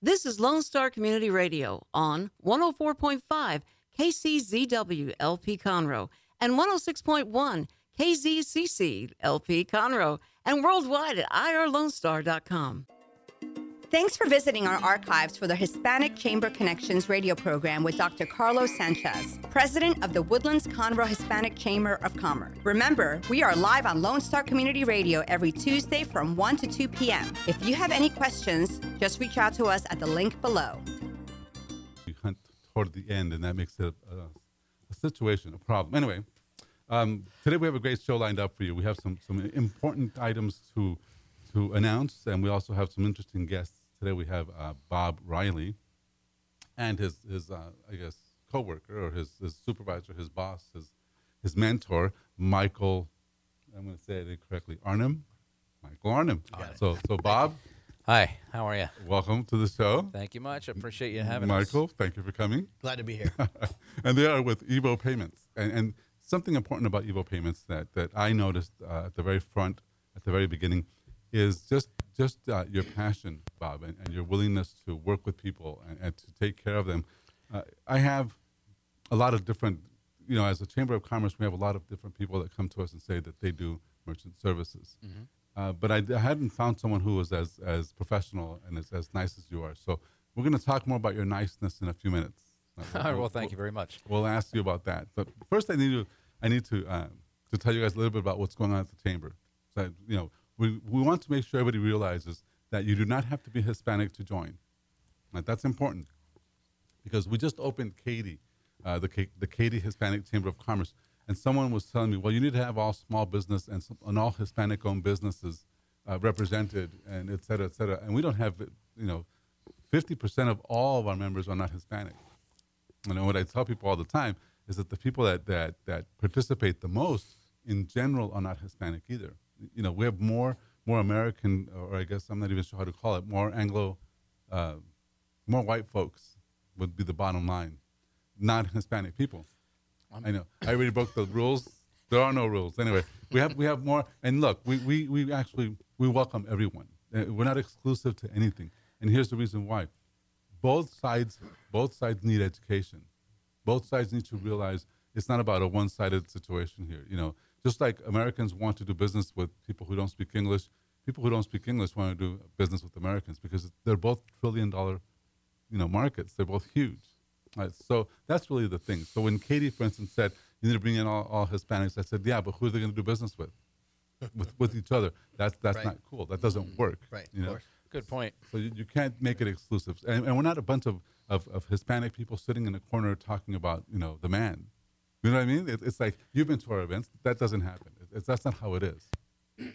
This is Lone Star Community Radio on 104.5 KCZW LP Conroe and 106.1 KZCC LP Conroe and worldwide at irlonestar.com. Thanks for visiting our archives for the Hispanic Chamber Connections radio program with Dr. Carlos Sanchez, president of the Woodlands Conroe Hispanic Chamber of Commerce. Remember, we are live on Lone Star Community Radio every Tuesday from 1 to 2 p.m. If you have any questions, just reach out to us at the link below. We hunt toward the end, and that makes it a, a situation, a problem. Anyway, um, today we have a great show lined up for you. We have some some important items to to announce, and we also have some interesting guests Today we have uh, Bob Riley and his, his uh, I guess, coworker or his, his supervisor, his boss, his, his mentor, Michael, I'm going to say it incorrectly, Arnhem. Michael Arnhem. So, so Bob. Hi, how are you? Welcome to the show. Thank you much. I appreciate you having Michael, us. Michael, thank you for coming. Glad to be here. and they are with Evo Payments. And, and something important about Evo Payments that, that I noticed uh, at the very front, at the very beginning, is just just uh, your passion, Bob, and, and, your willingness to work with people and, and to take care of them. Uh, I have a lot of different, you know, as a Chamber of Commerce, we have a lot of different people that come to us and say that they do merchant services. Mm-hmm. Uh, but I, I, hadn't found someone who was as, as professional and as, as nice as you are. So we're going to talk more about your niceness in a few minutes. All right. Well, thank we'll, you very much. We'll ask you about that. But first, I need to I need to uh, to tell you guys a little bit about what's going on at the chamber. So, you know, we, we want to make sure everybody realizes that you do not have to be Hispanic to join. Right? That's important because we just opened Katy, uh, the, the Katy Hispanic Chamber of Commerce, and someone was telling me, well, you need to have all small business and, and all Hispanic owned businesses uh, represented and et cetera, et cetera. And we don't have, you know, 50% of all of our members are not Hispanic. And what I tell people all the time is that the people that, that, that participate the most in general are not Hispanic either you know, we have more more American, or I guess I'm not even sure how to call it, more Anglo, uh, more white folks would be the bottom line, not Hispanic people. I know. I already broke the rules. There are no rules. Anyway, we have we have more. And look, we we, we actually we welcome everyone. Uh, we're not exclusive to anything. And here's the reason why. Both sides both sides need education. Both sides need to realize it's not about a one-sided situation here. You know, just like Americans want to do business with people who don't speak English, people who don't speak English want to do business with Americans because they're both trillion dollar, you know, markets. They're both huge. Right? So that's really the thing. So when Katie, for instance, said you need to bring in all, all Hispanics, I said, yeah, but who are they going to do business with? with with each other. That's that's right. not cool. That doesn't mm-hmm. work. Right. You know? Good point. So you, you can't make it exclusive. And, and we're not a bunch of, of, of Hispanic people sitting in a corner talking about you know the man. What I mean? It, it's like you've been to our events. That doesn't happen. It, that's not how it is.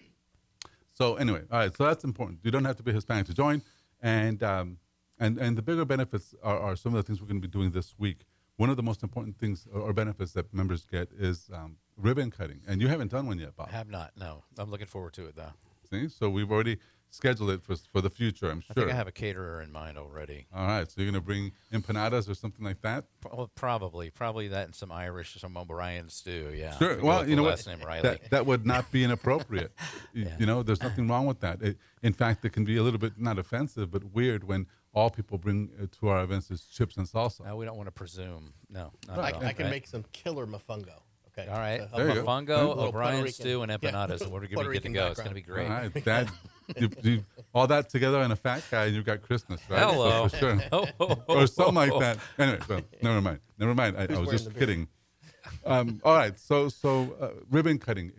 So anyway, all right. So that's important. You don't have to be Hispanic to join, and um, and and the bigger benefits are, are some of the things we're going to be doing this week. One of the most important things or, or benefits that members get is um, ribbon cutting, and you haven't done one yet, Bob. I have not. No, I'm looking forward to it though. See, so we've already schedule it for, for the future, I'm sure. I think I have a caterer in mind already. All right, so you're going to bring empanadas or something like that? Well, probably. Probably that and some Irish, some O'Brien stew, yeah. Sure. Well, you know what? Name, That, that would not be inappropriate. yeah. You know, there's nothing wrong with that. It, in fact, it can be a little bit, not offensive, but weird when all people bring uh, to our events is chips and salsa. No, we don't want to presume. No. I, all, I, can right? make some killer mofongo. Okay. All right. So, there Mofongo, O'Brien stew, and empanadas. Yeah. We're going to get to go. It's going to be great. All right. That, you, you, all that together in a fat guy, and you've got Christmas, right? Hello. For sure. or something like that. Anyway, so never mind. Never mind. I, I was just kidding. Um, all right. So, so uh, ribbon cutting.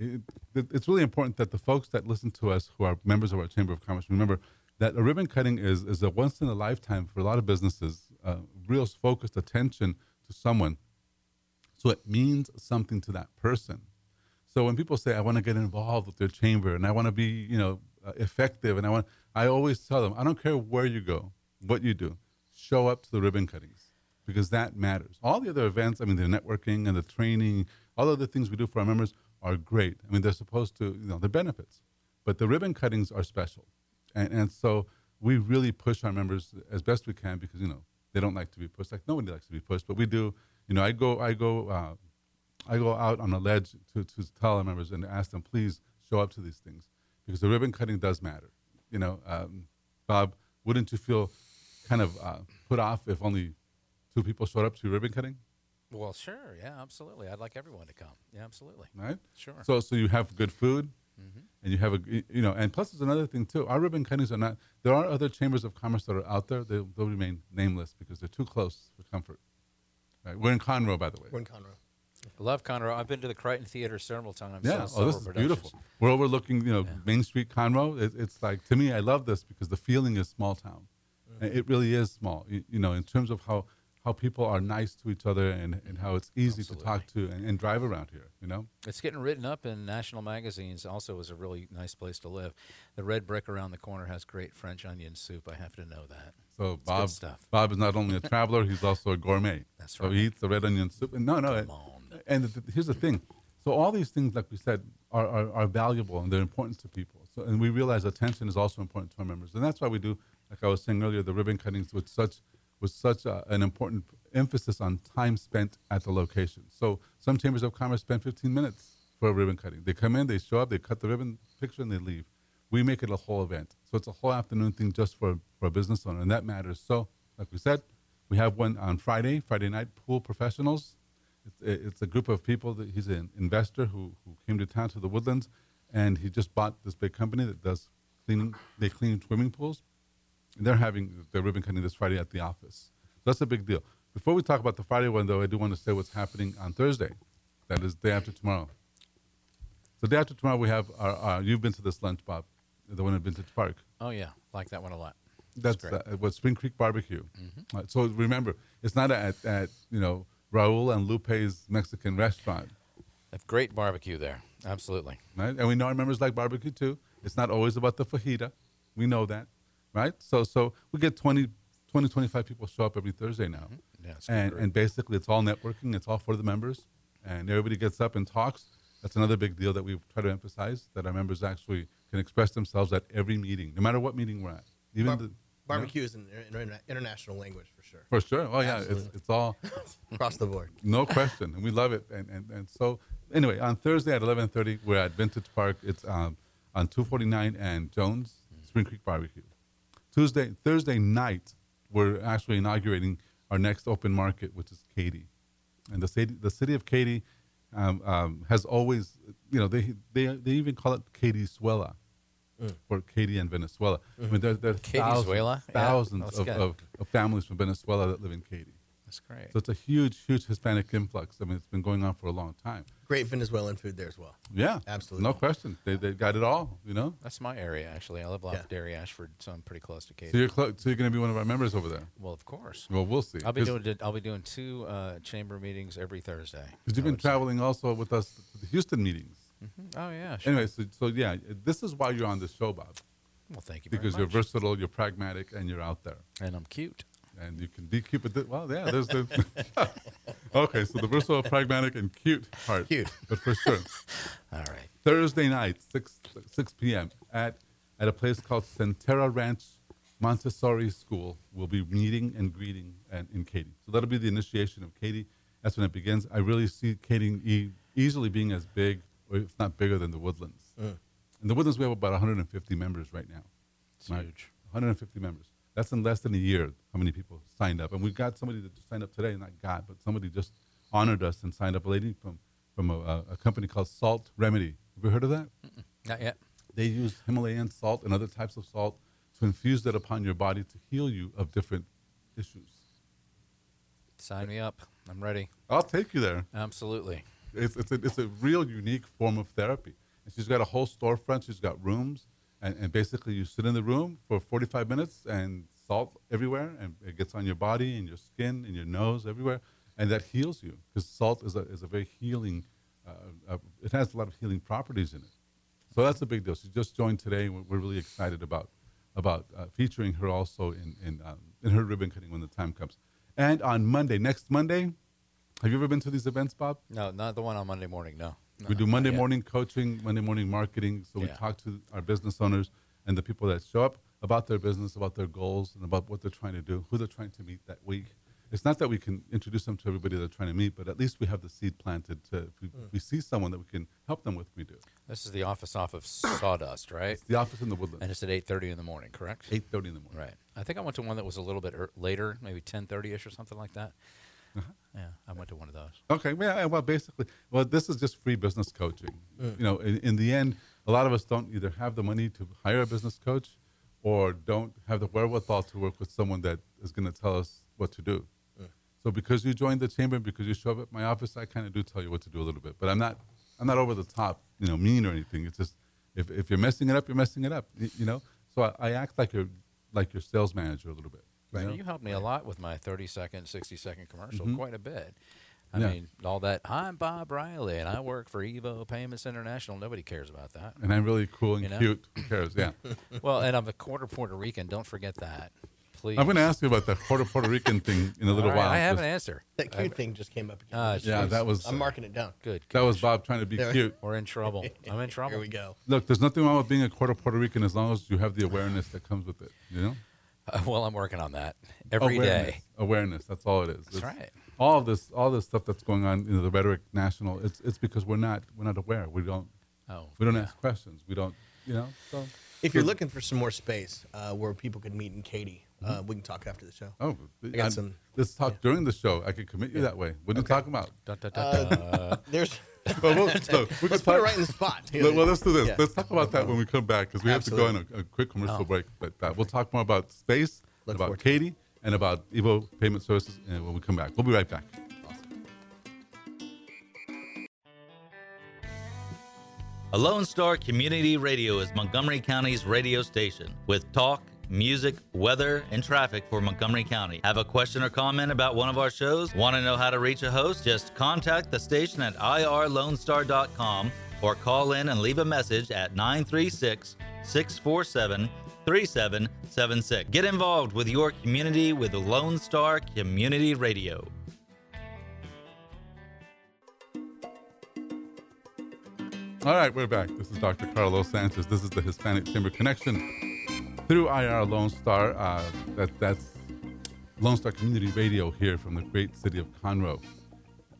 It, it's really important that the folks that listen to us, who are members of our Chamber of Commerce, remember that a ribbon cutting is is a once in a lifetime for a lot of businesses. Uh, real focused attention to someone so it means something to that person. So when people say, I want to get involved with their chamber and I want to be, you know, uh, effective, and I want, I always tell them, I don't care where you go, what you do, show up to the ribbon cuttings because that matters. All the other events, I mean, the networking and the training, all of the things we do for our members are great. I mean, they're supposed to, you know, the benefits, but the ribbon cuttings are special. And, and so we really push our members as best we can because, you know, they don't like to be pushed. Like nobody likes to be pushed, but we do you know, I go, I go, uh, I go out on a ledge to, to tell our members and ask them, please show up to these things because the ribbon cutting does matter. You know, um, Bob, wouldn't you feel kind of uh, put off if only two people showed up to ribbon cutting? Well, sure. Yeah, absolutely. I'd like everyone to come. Yeah, absolutely. Right. Sure. So so you have good food, Mm-hmm. and you have a you know, and plus there's another thing too. Our ribbon cuttings are not. There are other chambers of commerce that are out there. They, they'll remain nameless because they're too close for comfort. Right. We're in Conroe, by the way. We're in Conroe. Love Conroe. I've been to the Crighton Theater several times. Yeah. Oh, this is beautiful. We're overlooking, you know, Main Street, Conroe. It, it's like to me, I love this because the feeling is small town. And It really is small. You, you know, in terms of how how people are nice to each other and, and how it's easy to talk to and, and drive around here. You know. It's getting written up in national magazines. Also, as a really nice place to live. The red brick around the corner has great French onion soup. I have to know that. So good Bob. Bob is not only a traveler; he's also a gourmet. That's right. So he eats the red onion soup. And no, no. Come on. And the, here's the thing. So all these things, like we said, are, are, are valuable and they're important to people. So and we realize attention is also important to our members, and that's why we do, like I was saying earlier, the ribbon cuttings with such with such a, an important emphasis on time spent at the location. So some chambers of commerce spend 15 minutes for a ribbon cutting. They come in, they show up, they cut the ribbon picture, and they leave. We make it a whole event. So it's a whole afternoon thing just for, for a business owner, and that matters. So, like we said, we have one on Friday, Friday night, pool professionals. It's, it's a group of people. That he's an investor who, who came to town to the Woodlands, and he just bought this big company that does cleaning. They clean swimming pools. And they're having their ribbon cutting this Friday at the office. So that's a big deal. Before we talk about the Friday one, though, I do want to say what's happening on Thursday. That is day after tomorrow. So day after tomorrow, we have our, our you've been to this lunch, Bob, the one at Vintage Park. Oh yeah, like that one a lot. That's great. uh, what Spring Creek Barbecue. Uh, so remember, it's not at, at you know Raul and Lupe's Mexican restaurant, They have great barbecue there. Absolutely. right? And we know our members like barbecue too. It's not always about the fajita. We know that, right? So so we get 20, 20 25 people show up every Thursday now. Mm-hmm. Yeah, and great. and basically it's all networking. It's all for the members, and everybody gets up and talks. That's another big deal that we try to emphasize that our members actually can express themselves at every meeting, no matter what meeting we're at. Even the, barbecue is an inter- international language for sure, for sure. Oh yeah, it's, it's all across the board. no question, and we love it. And, and and so anyway, on Thursday at eleven thirty, we're at Vintage Park. It's um, on two forty nine and Jones Spring Creek Barbecue. Tuesday, Thursday night, we're actually inaugurating our next open market, which is Katy, and the city the city of Katy um, um, has always, you know, they they they even call it Katy Suela. For Katy and Venezuela. I mean, there, there are Katy thousands, Zuela? Yeah, thousands that's of, of, of families from Venezuela that live in Katy. That's great. So it's a huge, huge Hispanic influx. I mean, it's been going on for a long time. Great Venezuelan food there as well. Yeah, Absolutely. no question. They they got it all. You know. That's my area actually. I live off Yeah. Dairy Ashford, so I'm pretty close to Katy. So you're clo- so you're going to be one of our members over there. well, of course. Well, we'll see. I'll be 'Cause- doing I'll be doing two uh, chamber meetings every Thursday. Because you've been would say. traveling also with us to the Houston meetings. Mm-hmm. Oh yeah. Sure. Anyway, so, so yeah, this is why you're on the show, Bob. well, thank you Because you're versatile, you're pragmatic, and you're out there. and I'm cute. And you can be cute, but th- well, yeah, there's the. okay, so the versatile, pragmatic, and cute part. Cute. But for sure. All right. Thursday night, 6, 6 p.m. at at a place called Centera Ranch Montessori School. We'll be meeting and greeting and, in Katy. So that'll be the initiation of Katy. That's when it begins. I really see Katy e- easily being as big, if not bigger, than the Woodlands. Mm. In the Woodlands, we have about 150 members right now. It's Right. huge. 150 members. That's in less than a year. How many people signed up? And we've got somebody that signed up today. Not God, but somebody just honored us and signed up. A lady from from a, a- a company called Salt Remedy. Have you heard of that? Not yet. They use Himalayan salt and other types of salt to infuse that upon your body to heal you of different issues. Sign me up. I'm ready. I'll take you there. Absolutely. It's, it's, a, it's a real unique form of therapy. And she's got a whole storefront. She's got rooms. And, and basically, you sit in the room for 45 minutes and salt everywhere. And it gets on your body and your skin and your nose, everywhere. And that heals you because salt is a, is a very healing, uh, uh, it has a lot of healing properties in it. So that's a big deal. She just joined today. and We're, we're really excited about, about uh, featuring her also in, in, um, in her ribbon cutting when the time comes. And on Monday, next Monday, have you ever been to these events, Bob? No, not the one on Monday morning. No. we do Monday morning coaching, Monday morning marketing. So we talk to our business owners and the people that show up about their business, about their goals, and about what they're trying to do, who they're trying to meet that week. it's not that we can introduce them to everybody they're trying to meet, but at least we have the seed planted to if we, if we see someone that we can help them with, we do. This is the office off of Sawdust, right? It's the office in the woodland. And it's at 8:30 in the morning, correct? eight thirty in the morning. Right. I think I went to one that was a little bit er- later, maybe 10:30ish or something like that. Uh-huh. Yeah, I went to one of those. Okay, well, well, basically, well, this is just free business coaching. Mm. You know, in, in the end, a lot of us don't either have the money to hire a business coach, or don't have the wherewithal to work with someone that is going to tell us what to do. Mm. So, because you joined the chamber, because you show up at my office, I kind of do tell you what to do a little bit. But I'm not, I'm not over the top, you know, mean or anything. It's just if, if you're messing it up, you're messing it up. You know, so I, I act like your like your sales manager a little bit. You Right. know? You helped me a lot with my 30 second, 60 second commercial, Mhm. quite a bit. I Yeah. mean, all that. I'm Bob Riley, and I work for Evo Payments International. Nobody cares about that. And I'm really cool and You know? cute. Who cares? Yeah. well, and I'm a quarter Puerto Rican. Don't forget that, please. I'm going to ask you about the quarter Puerto Rican thing in a little All right, while. I have an answer. That cute thing just came up again. Just- Yeah, that was I'm marking it down. Good. that was. Bob trying to be cute. We're in trouble. I'm in trouble. Here we go. Look, there's nothing wrong with being a quarter Puerto Rican as long as you have the awareness that comes with it. You know, Uh, well, I'm working on that every awareness. day. Awareness. That's all it is. That's It's- right. All of this, all this stuff that's going on, you know, the rhetoric national. It's it's because we're not we're not aware. We don't Oh, we don't yeah. ask questions. We don't you know. So If you're looking for some more space uh, where people could meet in Katy, uh, we can talk after the show. oh, I got I- some- Let's talk during the show. I could commit you that way. What are you talking about? Da, da, da, Uh, da. There's. Well, we'll- look, we Let's can put it talk- right in the spot. Well, well, let's do this. Yeah. Let's talk about that when we come back because we have to go on a, a quick commercial Oh. break. But uh, we'll talk more about space, Look about Katy, and about Evo Payment Services uh, when we come back. We'll be right back. A Lone Star Community Radio is Montgomery County's radio station with talk, music, weather, and traffic for Montgomery County. Have a question or comment about one of our shows? Want to know how to reach a host? Just contact the station at irlonestar.com or call in and leave a message at 936 647 3776. Get involved with your community with Lone Star Community Radio. All right, we're back. This is Dr. Carlos Sanchez. This is the Hispanic Chamber Connection through IR Lone Star. Uh, that, that's Lone Star Community Radio here from the great city of Conroe.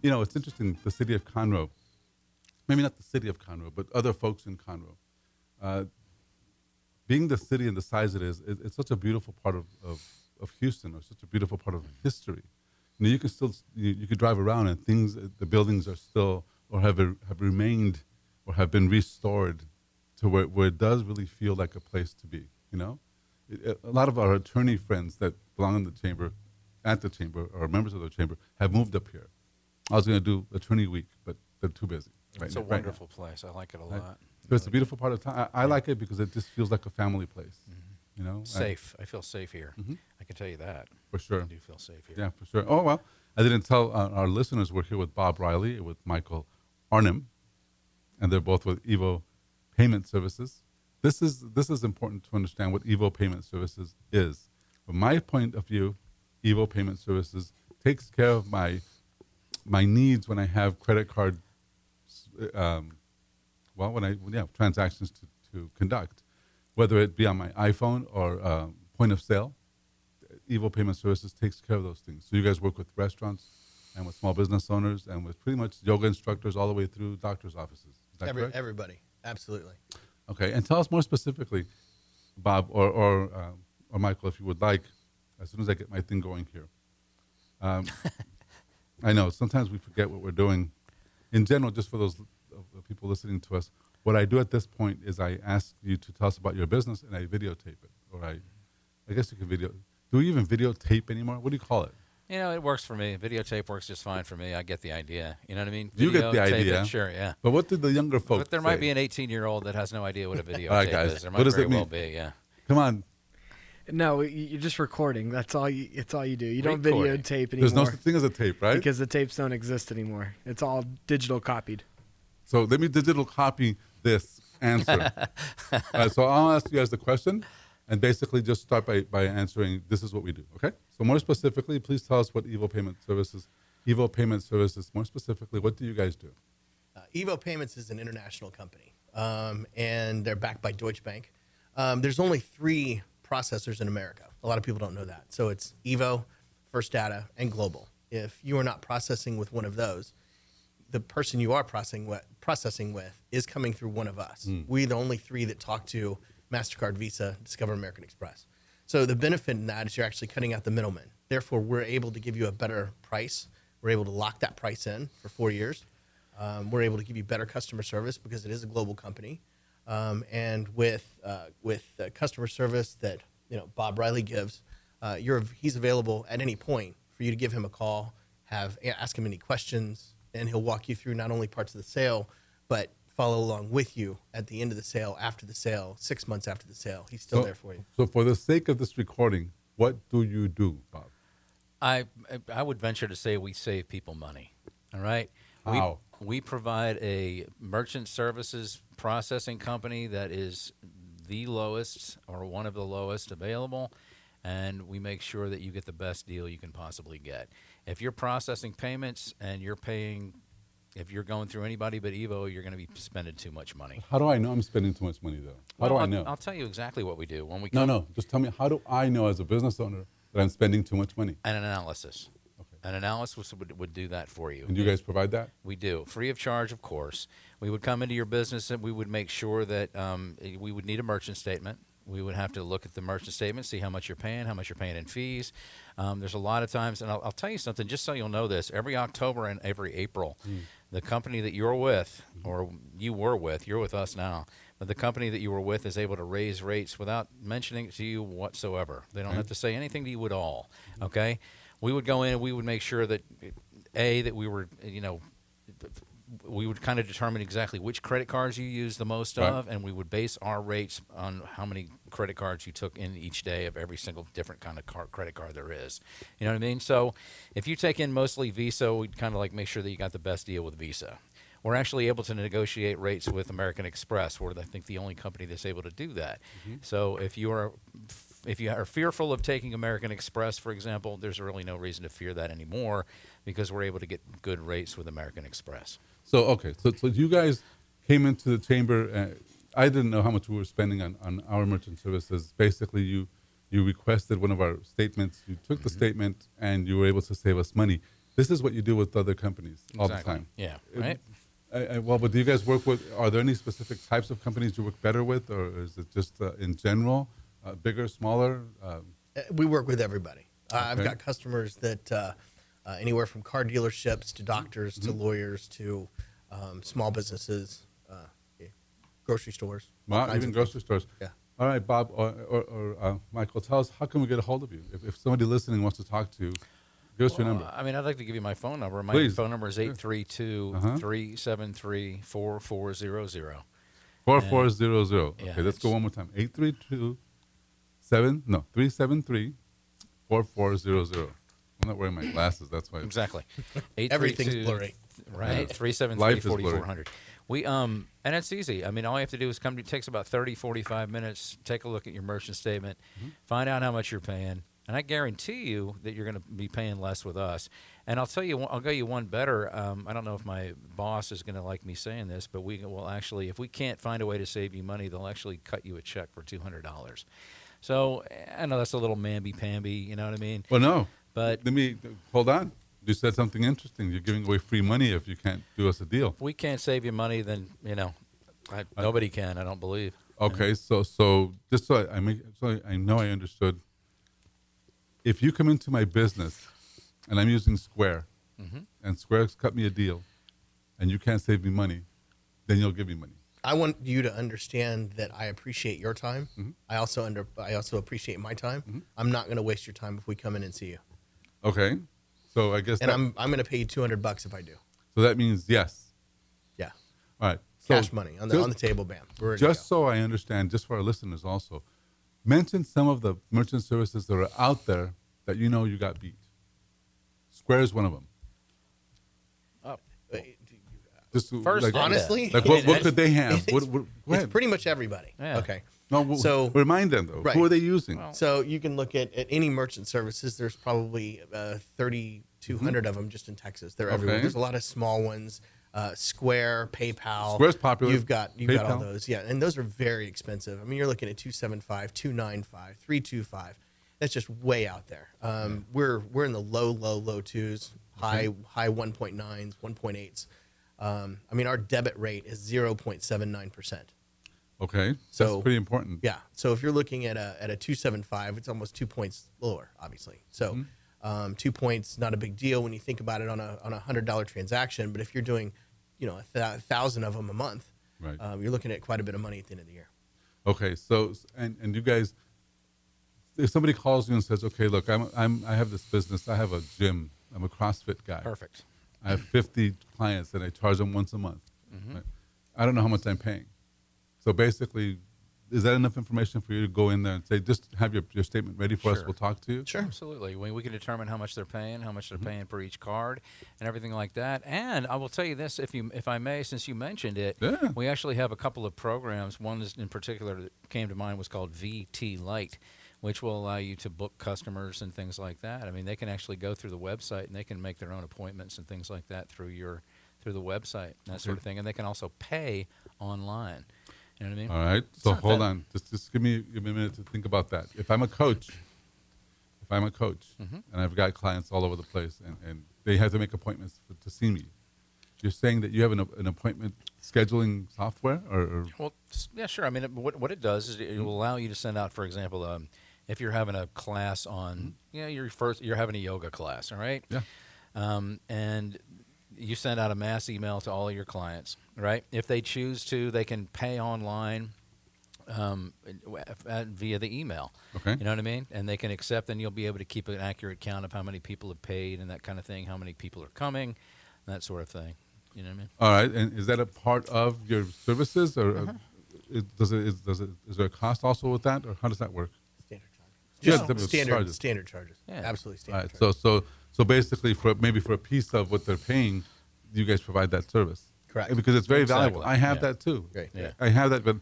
You know, it's interesting, the city of Conroe, maybe not the city of Conroe, but other folks in Conroe. Uh, being the city and the size it is, it, it's such a beautiful part of, of, of Houston or such a beautiful part of history. You know, you can still, you, you could drive around and things, the buildings are still, or have, have remained or have been restored to where, where it does really feel like a place to be, you know? It- a lot of our attorney friends that belong in the chamber, at the chamber, or members of the chamber, have moved up here. I was going to do attorney week, but they're too busy. right It's a now- right wonderful place. I like it a Right. lot. So it's a beautiful part of town. I, I like it because it just feels like a family place, you know? I- Safe. I feel safe here. Mhm. I can tell you that. for sure. I do feel safe here. Yeah, for sure. Oh well, I didn't tell uh, our listeners we're here with Bob Riley with Michael Arnim, and they're both with Evo Payment Services. This is this is important to understand what Evo Payment Services is. From my point of view, Evo Payment Services takes care of my my needs when I have credit card, um, well, when I yeah transactions to, to conduct, whether it be on my iPhone or uh, point of sale. Evo Payment Services takes care of those things. So you guys work with restaurants and with small business owners and with pretty much yoga instructors all the way through doctors' offices. Every, correct? everybody. Absolutely. Okay, and tell us more specifically, Bob or or, uh, or Michael, if you would like, as soon as I get my thing going here. Um, I know sometimes we forget what we're doing. In general, just for those uh, people listening to us, what I do at this point is I ask you to tell us about your business and I videotape it, or I, I guess you can video. Do we even videotape anymore? What do you call it? You know, it works for me. Videotape works just fine for me. I get the idea. You know what I mean? You get the Videotape it, idea. Sure, yeah. But what did the younger folks? But there might say? be an 18 year old that has no idea what a videotape All right, guys. is. There What might does very it well be, yeah. Come on, No, you're just recording. That's all. You, it's all you do. You don't Recording. videotape there's anymore no such thing as a tape, right? because the tapes don't exist anymore. It's all digital copied. So let me digital copy this answer. uh, so I'll ask you guys the question and basically just start by, by answering this is what we do. Okay? So more specifically, please tell us what Evo Payment Services, Evo Payment Services, more specifically, what do you guys do? Uh, Evo Payments is an international company, um, and they're backed by Deutsche Bank. Um, there's only three processors in America. A lot of people don't know that. So it's Evo, First Data, and Global. If you are not processing with one of those, the person you are processing with, processing with is coming through one of us. We the only three that talk to Mastercard, Visa, Discover, American Express. So the benefit in that is you're actually cutting out the middleman. Therefore, we're able to give you a better price. We're able to lock that price in for four years. Um, we're able to give you better customer service because it is a global company, um, and with uh, with customer service that you know Bob Riley gives, uh, you're he's available at any point for you to give him a call, have ask him any questions, and he'll walk you through not only parts of the sale, but follow along with you at the end of the sale, after the sale, six months after the sale. He's still So- there for you. So, for the sake of this recording, what do you do, Bob? I I would venture to say we save people money. All right. How? We, we provide a merchant services processing company that is the lowest or one of the lowest available, and we make sure that you get the best deal you can possibly get. If you're processing payments and you're paying, if you're going through anybody but Evo, you're going to be spending too much money. How do I know I'm spending too much money, though? How do Well, I I'll- know? I'll tell you exactly what we do when we no, come no. Just tell me, how do I know as a business owner that I'm spending too much money? an analysis. Okay. An analysis would, would do that for you. And you guys provide that? We do, free of charge, of course. We would come into your business and we would make sure that um, we would need a merchant statement. We would have to look at the merchant statement, see how much you're paying, how much you're paying in fees. Um, there's a lot of times, and I'll, I'll tell you something, just so you'll know this. Every October and every April, hmm. the company that you're with, or you were with, you're with us now, but the company that you were with is able to raise rates without mentioning it to you whatsoever. They don't hmm. have to say anything to you at all. Hmm. Okay, we would go in and we would make sure that a that we were, you know, we would kind of determine exactly which credit cards you use the most Right. of, and we would base our rates on how many credit cards you took in each day of every single different kind of car, credit card there is. You know what I mean? So if you take in mostly Visa, we'd kind of like make sure that you got the best deal with Visa. We're actually able to negotiate rates with American Express. We're, I think, the only company that's able to do that. Mm-hmm. So if you are if you are fearful of taking American Express, for example, there's really no reason to fear that anymore because we're able to get good rates with American Express. So okay, so so you guys came into the chamber. Uh, I didn't know how much we were spending on, on our merchant services. Basically, you you requested one of our statements. You took Mm-hmm. the statement and you were able to save us money. This is what you do with other companies all the time. Yeah, Uh, right? I, I, well, but do you guys work with? Are there any specific types of companies you work better with, or is it just uh, in general, uh, bigger, smaller? Um, Uh, We work with everybody. Uh, I've got customers that uh, uh, anywhere from car dealerships to doctors to lawyers to um, small businesses, uh, yeah, grocery stores. all well, even of grocery stores. Yeah. All right, Bob or, or, or uh, Michael, tell us how can we get a hold of you if, if somebody listening wants to talk to you? Give us your number. I mean, I'd like to give you my phone number. My Please. phone number is Sure. 832 Uh-huh. 373 4400. Four four zero zero. yeah, Okay, let's go one more time. Eight three two seven no three seven three four four zero zero. I'm not wearing my glasses. That's why. Exactly. Everything's 832 blurry. Right. Three seven Life three forty four hundred. We um and it's easy. I mean, all you have to do is come. It takes about 30, 45 minutes. Take a look at your merchant statement, Mm-hmm. find out how much you're paying, and I guarantee you that you're going to be paying less with us. And I'll tell you, one- I'll go you one better. Um, I don't know if my boss is going to like me saying this, but we will actually, if we can't find a way to save you money, they'll actually cut you a check for two hundred dollars. So I know that's a little mamby pamby. You know what I mean? Well, no. But- let me hold on. You said something interesting. You're giving away free money if you can't do us a deal. If we can't save you money, then you know, I, nobody can. I don't believe. Okay, so so just so I, I make so I know I understood. If you come into my business, and I'm using Square, Mm-hmm. and Square's cut me a deal, and you can't save me money, then you'll give me money. I want you to understand that I appreciate your time. Mm-hmm. I also under I also appreciate my time. I'm not going to waste your time if we come in and see you. Okay, so I guess And that, I'm I'm going to pay you 200 bucks if I do. so that means yes. Yeah. All right, so Cash money on the just- on the table, bam. Just so I understand, just for our listeners also, mention some of the merchant services that are out there that you know you got beat. Square is one of them. Just First, like, honestly, like what, what could they have? It's, What, what, go it's pretty much everybody. Yeah. Okay. no, w- so- remind them though. Right. Who are they using? So you can look at, at any merchant services. There's probably uh, 3,200 of them just in Texas. They're everywhere. Mm-hmm. There's a lot of small ones. Uh, Square, PayPal. Square's popular. You've got you've got all those. Yeah, and those are very expensive. I mean, you're looking at 275, 295, 325. that's just way out there. Um, We're we're in the low, low, low twos, high high 1.9s, 1.8s. Um, I mean, our debit rate is 0.79 percent. Okay, So- that's pretty important. Yeah. So if you're looking at a at a 275, it's almost two points lower, obviously. So Mm-hmm. um, two points, not a big deal when you think about it on a on a hundred dollar transaction. But if you're doing, you know, a th- thousand of them a month, Right. um, you're looking at quite a bit of money at the end of the year. Okay, so and and you guys, if somebody calls you and says, "Okay, look, I'm I'm I have this business. I have a gym. I'm a CrossFit guy. Perfect. I have 50 clients and I charge them once a month. Mm-hmm. Right? I don't know how much I'm paying. So basically, is that enough information for you to go in there and say, just have your, your statement ready for us? We'll talk to you. Sure, Absolutely. We, we can determine how much they're paying, how much they're Mm-hmm. paying per each card, and everything like that. And I will tell you this, if you, if I may, since you mentioned it, Yeah. we actually have a couple of programs. One is in particular that came to mind was called VT Lite, which will allow you to book customers and things like that. I mean, they can actually go through the website and they can make their own appointments and things like that through your through the website, that sort of thing. And they can also pay online. You know what I mean? All right. It's So hold that- on. Just just give me give me a minute to think about that. If I'm a coach, if I'm a coach Mm-hmm. and I've got clients all over the place and, and they have to make appointments for, to see me, you're saying that you have an, an appointment scheduling software or, or Well, yeah, sure. I mean, it, what what it does is it, it will allow you to send out, for example, um, if you're having a class on, you know, your first, you're having a yoga class, all right? Yeah. Um, and you send out a mass email to all of your clients, right? If they choose to, they can pay online um, via the email. Okay. You know what I mean? And they can accept, and you'll be able to keep an accurate count of how many people have paid and that kind of thing, how many people are coming, that sort of thing. You know what I mean? All right, and is that a part of your services, or Uh-huh. uh it, does it is does it is there a cost also with that, or how does that work? Standard charges. Yeah, Just the- the standard charges. standard charges. Yeah. Absolutely standard right, charges. so so so basically, for maybe for a piece of what they're paying, you guys provide that service, Correct. Because it's very valuable. I have yeah. that too. Great. Yeah. I have that, but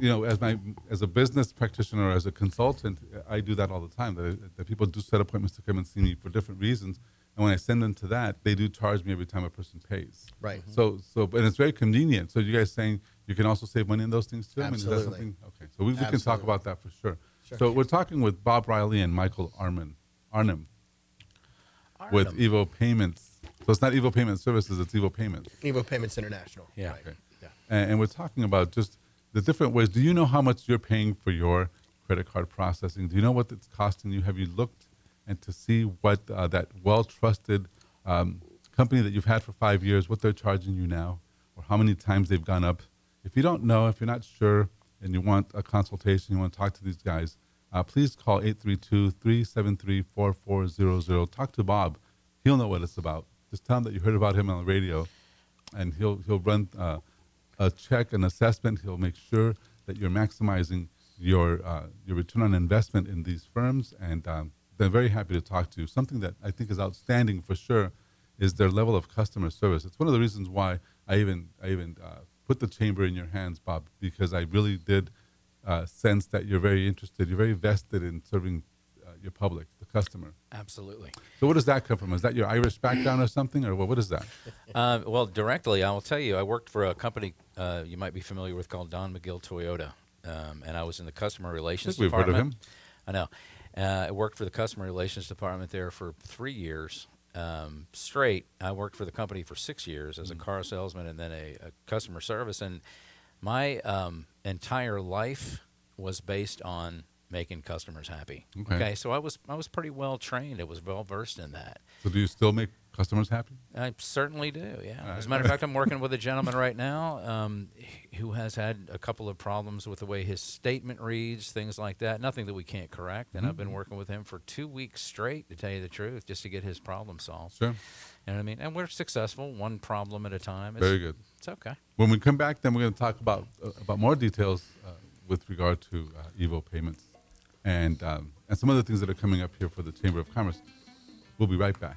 you know, as my as a business practitioner, as a consultant, I do that all the time. That, that people do set appointments to come and see me for different reasons, and when I send them to that, they do charge me every time a person pays. Right. So so, but it's very convenient. So you guys saying you can also save money in those things too. I mean, is that Absolutely. something? Okay, so we, we can talk about that for sure. Sure. So we're talking with Bob Riley and Michael Arman Arnhem with Arnhem. Evo Payments. So it's not Evo Payment Services; it's Evo Payments. Evo Payments International. Yeah. Right. Okay. Yeah. And, and we're talking about just the different ways. Do you know how much you're paying for your credit card processing? Do you know what it's costing you? Have you looked and to see what uh, that well-trusted um, company that you've had for five years, what they're charging you now, or how many times they've gone up? If you don't know, if you're not sure, and you want a consultation, you want to talk to these guys, uh, please call 832-373-4400. Talk to Bob. He'll know what it's about. Just tell him that you heard about him on the radio, and he'll he'll run uh, a check, an assessment. He'll make sure that you're maximizing your uh, your return on investment in these firms, and um, they're very happy to talk to you. Something that I think is outstanding for sure is their level of customer service. It's one of the reasons why I even I even uh, put the chamber in your hands, Bob, because I really did uh, sense that you're very interested, you're very vested in serving uh, your public, the customer. Absolutely. So where does that come from? Is that your Irish background or something, or what, what is that? Uh, well, directly, I will tell you, I worked for a company uh, you might be familiar with called Don McGill Toyota, um, and I was in the customer relations I think we've heard of him. I know. Uh, I worked for the customer relations department there for three years um, straight. I worked for the company for six years as a Mm. car salesman and then a, a customer service. And my um, entire life was based on making customers happy. Okay. so I was I was pretty well trained. I was well versed in that. So do you still make customers happy? I certainly do. Yeah. As a matter of fact, I'm working with a gentleman right now um, who has had a couple of problems with the way his statement reads, things like that. Nothing that we can't correct. And I've Mm-hmm. been working with him for two weeks straight, to tell you the truth, just to get his problem solved. Sure. You know what I mean? And we're successful, one problem at a time. It's, Very good. It's okay. When we come back, then we're going to talk about uh, about more details uh, with regard to uh, Evo payments and um, and some other things that are coming up here for the Chamber of Commerce. We'll be right back.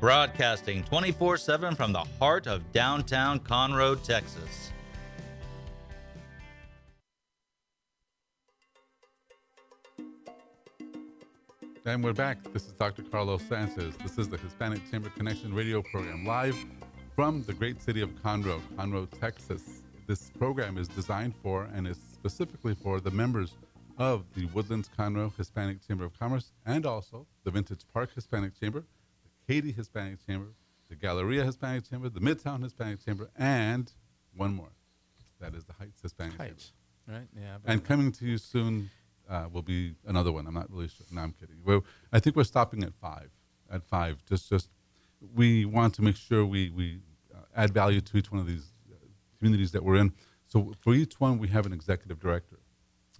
broadcasting 24 7 from the heart of downtown Conroe, Texas. And we're back. This is Dr. Carlos Sanchez. This is the Hispanic Chamber Connection radio program live from the great city of Conroe, Conroe, Texas. This program is designed for and is specifically for the members of the Woodlands Conroe Hispanic Chamber of Commerce and also the Vintage Park Hispanic Chamber, Katy Hispanic Chamber, the Galleria Hispanic Chamber, the Midtown Hispanic Chamber, and one more. That is the Heights Hispanic Heights, Chamber. right? Yeah. And coming to you soon uh, will be another one. I'm not really sure. No, I'm kidding. Well, I think we're stopping at five. At five, just just we want to make sure we we uh, add value to each one of these uh, communities that we're in. So for each one, we have an executive director,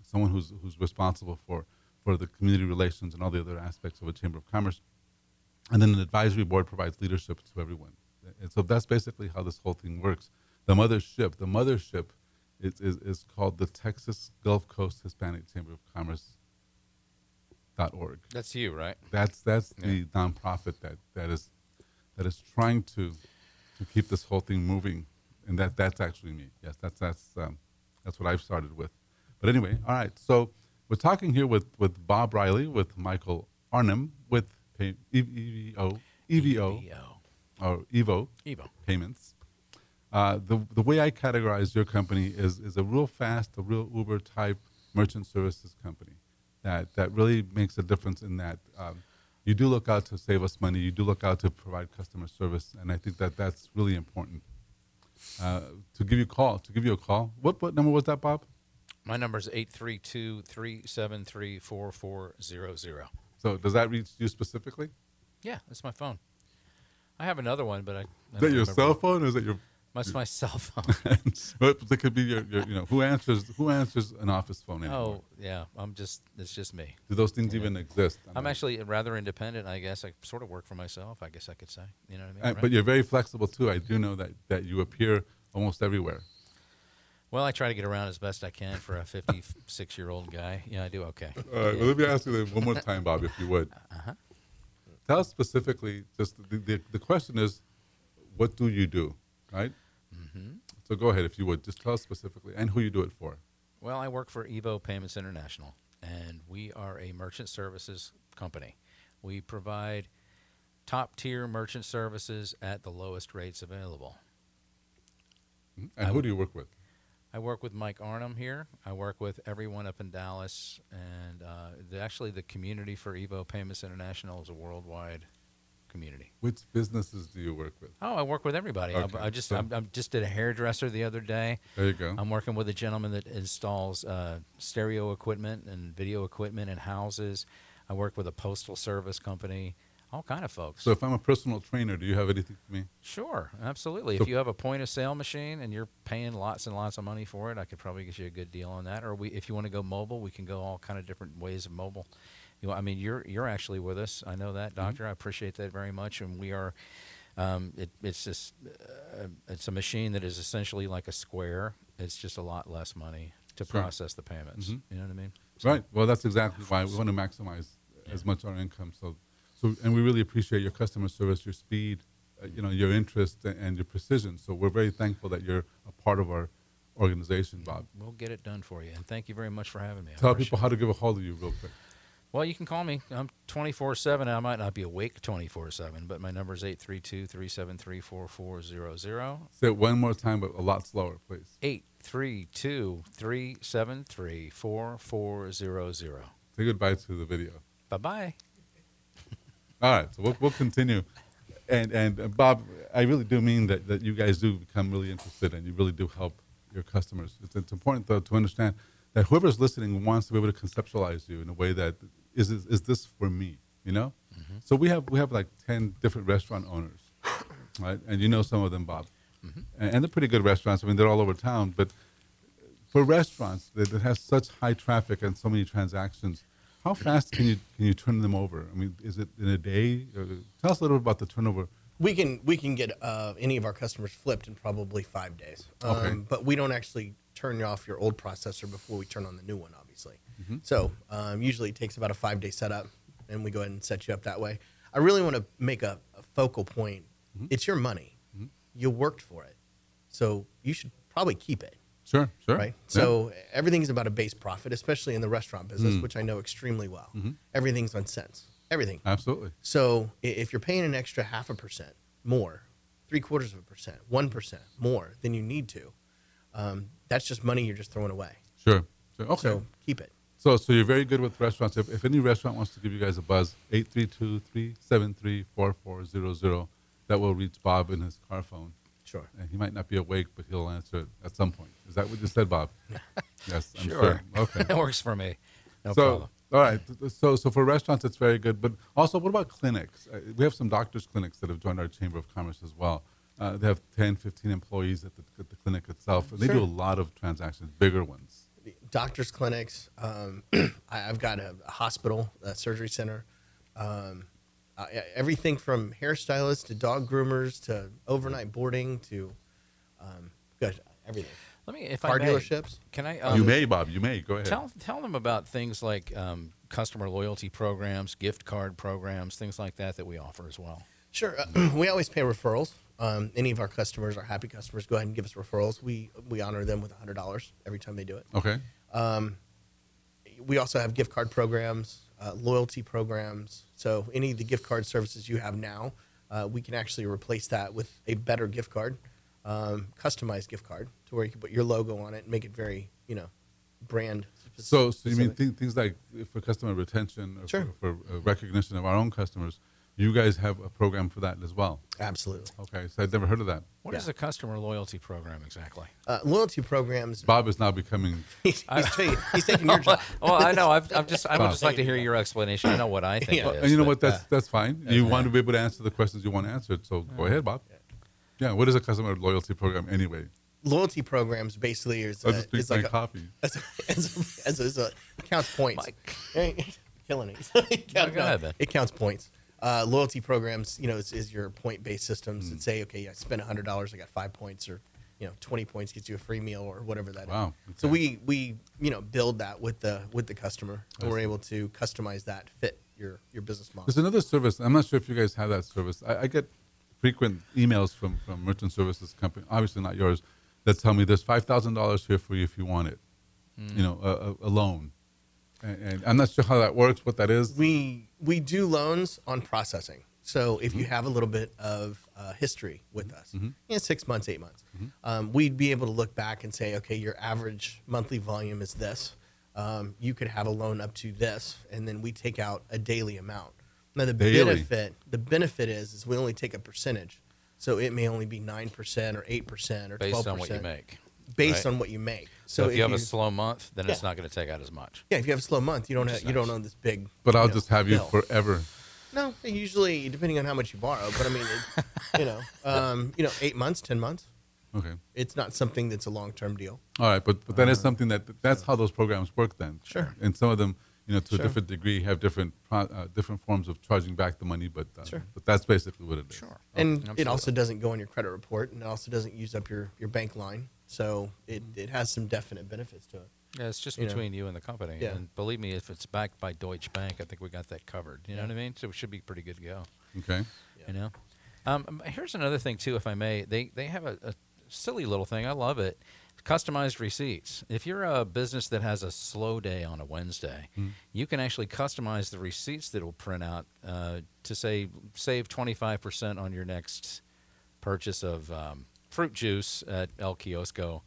someone who's who's responsible for for the community relations and all the other aspects of a chamber of commerce. And then an advisory board provides leadership to everyone. And so that's basically how this whole thing works. The mothership, the mothership is, is, is called the Texas Gulf Coast Hispanic Chamber of Commerce dot org. That's you, right? That's that's the nonprofit that, that is that is trying to to keep this whole thing moving, and that that's actually me. Yes, that's that's um, that's what I've started with. But anyway, all right. So we're talking here with with Bob Riley, with Michael Arnhem, with pay, EVO, EVO, or Evo Evo. payments. Uh, the the way I categorize your company is is a real fast, a real Uber type merchant services company that that really makes a difference in that um, you do look out to save us money, you do look out to provide customer service, and I think that that's really important. Uh, to give you a call, to give you a call. What what number was that, Bob? My number is 832 373 4400. So does that reach you specifically? Yeah, that's my phone. I have another one, but I. I Is that your cell phone or is that your That's my cell phone. but that could be your, your, you know, who answers who answers an office phone anymore? oh, yeah. I'm just, it's just me. Do those things even exist? I'm actually rather independent, I guess. I sort of work for myself, I guess I could say. You know what I mean? Uh, right? But you're very flexible too. I do know that, that you appear almost everywhere. Well, I try to get around as best I can for a 56 year old guy. Yeah, I do okay. All right. Well, let me ask you that one more time, Bob, if you would. Uh-huh. Tell us specifically. Just the, the, the question is, what do you do, right? Mm-hmm. So go ahead, if you would. Just tell us specifically and who you do it for. Well, I work for Evo Payments International, and we are a merchant services company. We provide top tier merchant services at the lowest rates available. And I who do you work with? I work with Mike Arnhem here. I work with everyone up in Dallas, and uh, the, actually, the community for Evo Payments International is a worldwide community. Which businesses do you work with? Oh, I work with everybody. I- Okay, I, just so- I, I just did a hairdresser the other day. There you go. I'm working with a gentleman that installs uh, stereo equipment and video equipment in houses. I work with a postal service company, all kind of folks. So if I'm a personal trainer, do you have anything for me? sure, absolutely. So- if you have a point of sale machine and you're paying lots and lots of money for it, I could probably get you a good deal on that. Or we, if you want to go mobile, we can go all kind of different ways of mobile. You know, I mean, you're you're actually with us. I know that, doctor. I appreciate that very much, and we are. Um, it, it's just uh, it's a machine that is essentially like a square. It's just a lot less money to Sure. process the payments. Mhm. You know what I mean? Right. Well, that's exactly why we want to maximize as much our income. So, so, and we really appreciate your customer service, your speed, uh, you know, your interest and your precision. So we're very thankful that you're a part of our organization, Bob. We'll get it done for you, and thank you very much for having me. I Tell people how to give a hold of you real quick. Well, you can call me. I'm 24 7. I might not be awake 24 7, but my number is 832 373 4400. Say it one more time, but a lot slower, please. 832 373 4400. Say goodbye to the video. Bye bye. All right, so we'll, we'll continue. And, and uh, Bob, I really do mean that, that you guys do become really interested and you really do help your customers. It's, it's important, though, to understand that whoever's listening wants to be able to conceptualize you in a way that is, is, is this for me, you know? So we have, we have like 10 different restaurant owners, right? And you know some of them, Bob. And, and they're pretty good restaurants. I mean, they're all over town. But for restaurants that, that has such high traffic and so many transactions, how fast can you can you turn them over? I mean, is it in a day? Uh, tell us a little bit about the turnover We can we can get uh, any of our customers flipped in probably five days. Um, Okay. But we don't actually turn off your old processor before we turn on the new one, obviously. Mm-hmm. So um, usually it takes about a five day setup, and we go ahead and set you up that way. I really want to make a, a focal point. Mm-hmm. It's your money. You worked for it, so you should probably keep it. Sure, sure. Right. Yeah. So everything's about a base profit, especially in the restaurant business, Mm. which I know extremely well. Mm-hmm. Everything's on cents. Everything. absolutely. So if you're paying an extra half a percent more, three quarters of a percent, one percent more than you need to, um, that's just money you're just throwing away. Sure. sure. Okay. So keep it. So, so you're very good with restaurants. If, if any restaurant wants to give you guys a buzz, 832-373-4400, that will reach Bob in his car phone. Sure. And he might not be awake, but he'll answer it at some point. Is that what you said, Bob? yes, I'm sure. Sure. Okay. that works for me. No so, problem. all right. So, so for restaurants, it's very good. But also, what about clinics? Uh, we have some doctors' clinics that have joined our Chamber of Commerce as well. Uh, they have 10, 15 employees at the, at the clinic itself, and they do a lot of transactions, bigger ones. Doctors' clinics. Um, I, I've got a, a hospital, a surgery center. Um, uh, everything from hairstylists to dog groomers to overnight boarding to, um, good, everything. Let me, if Car I may, dealerships. Can I? you um, may, Bob. You may. Go ahead. Tell tell them about things like um, customer loyalty programs, gift card programs, things like that that we offer as well. Sure. Uh, we always pay referrals. Um, any of our customers, our happy customers, go ahead and give us referrals. We we honor them with hundred dollars every time they do it. Okay. We also have gift card programs, uh, loyalty programs. So any of the gift card services you have now, uh, we can actually replace that with a better gift card, um, customized gift card, to where you can put your logo on it and make it very, you know, brand. So, so you mean th- things like for customer retention or Sure. for, for uh, recognition of our own customers, you guys have a program for that as well. Absolutely. Okay, so I'd never heard of that. What is Yeah. a customer loyalty program exactly? Uh, loyalty programs. Bob is now becoming. He's, he's, ta- he's taking your job. well, I know. I've, I've just I would Wow. just like to hear your explanation. I know what I think Yeah. it is. and you know but- what? That's that's fine. You want to be able to answer the questions you want answered. So go ahead, Bob. Yeah. What is a customer loyalty program anyway? loyalty programs basically is, I uh, just drink is like a, coffee. as, as, as, as a, it counts points. Mike. Killing it. it, counts, go ahead, man. it counts points. Uh, loyalty programs, you know, is, is your point-based systems Hmm. that say, okay, I spent hundred dollars, I got five points, or you know, twenty points gets you a free meal, or whatever that is. Wow, So okay. we we you know build that with the with the customer, I and we're see. able to customize that fit your your business model. There's another service. I'm not sure if you guys have that service. I, I get frequent emails from, from merchant services company, obviously not yours, that tell me there's five thousand dollars here for you if you want it. You know, a, a, a loan. And, and I'm not sure how that works, what that is. we we do loans on processing. So if Mm-hmm. you have a little bit of uh, history with us, Mm-hmm. yeah, six months, eight months, um, we'd be able to look back and say, okay, your average monthly volume is this. Um, you could have a loan up to this, and then we take out a daily amount. Now the Daily? benefit, the benefit is, is we only take a percentage, so it may only be nine percent or eight percent or twelve percent based twelve on what you percent make. based right? on what you make. So, if you have you, a slow month, then it's not going to take out as much. yeah, if you have a slow month, you don't have, is you don't own this big. But I'll know, just have you bill. forever. No, usually depending on how much you borrow, but I mean, it, you know, um, you know, eight months, ten months. Okay. It's not something that's a long term deal. All right, but, but that is something that that's how those programs work then. Sure. And some of them, you know, to Sure. a different degree, have different pro, uh, different forms of charging back the money, but uh, Sure. but that's basically what it is. Sure. and it also doesn't go on your credit report, and it also doesn't use up your, your bank line. So it, it has some definite benefits to it. Yeah, it's just You know. between you and the company. Yeah. And believe me, if it's backed by Deutsche Bank, I think we got that covered. You know what I mean? So it should be pretty good to go. Okay. You know. Um, here's another thing too, if I may. They they have a, a silly little thing. I love it. Customized receipts. If you're a business that has a slow day on a Wednesday, you can actually customize the receipts that will print out uh, to say save 25% on your next purchase of um, fruit juice at El Kiosco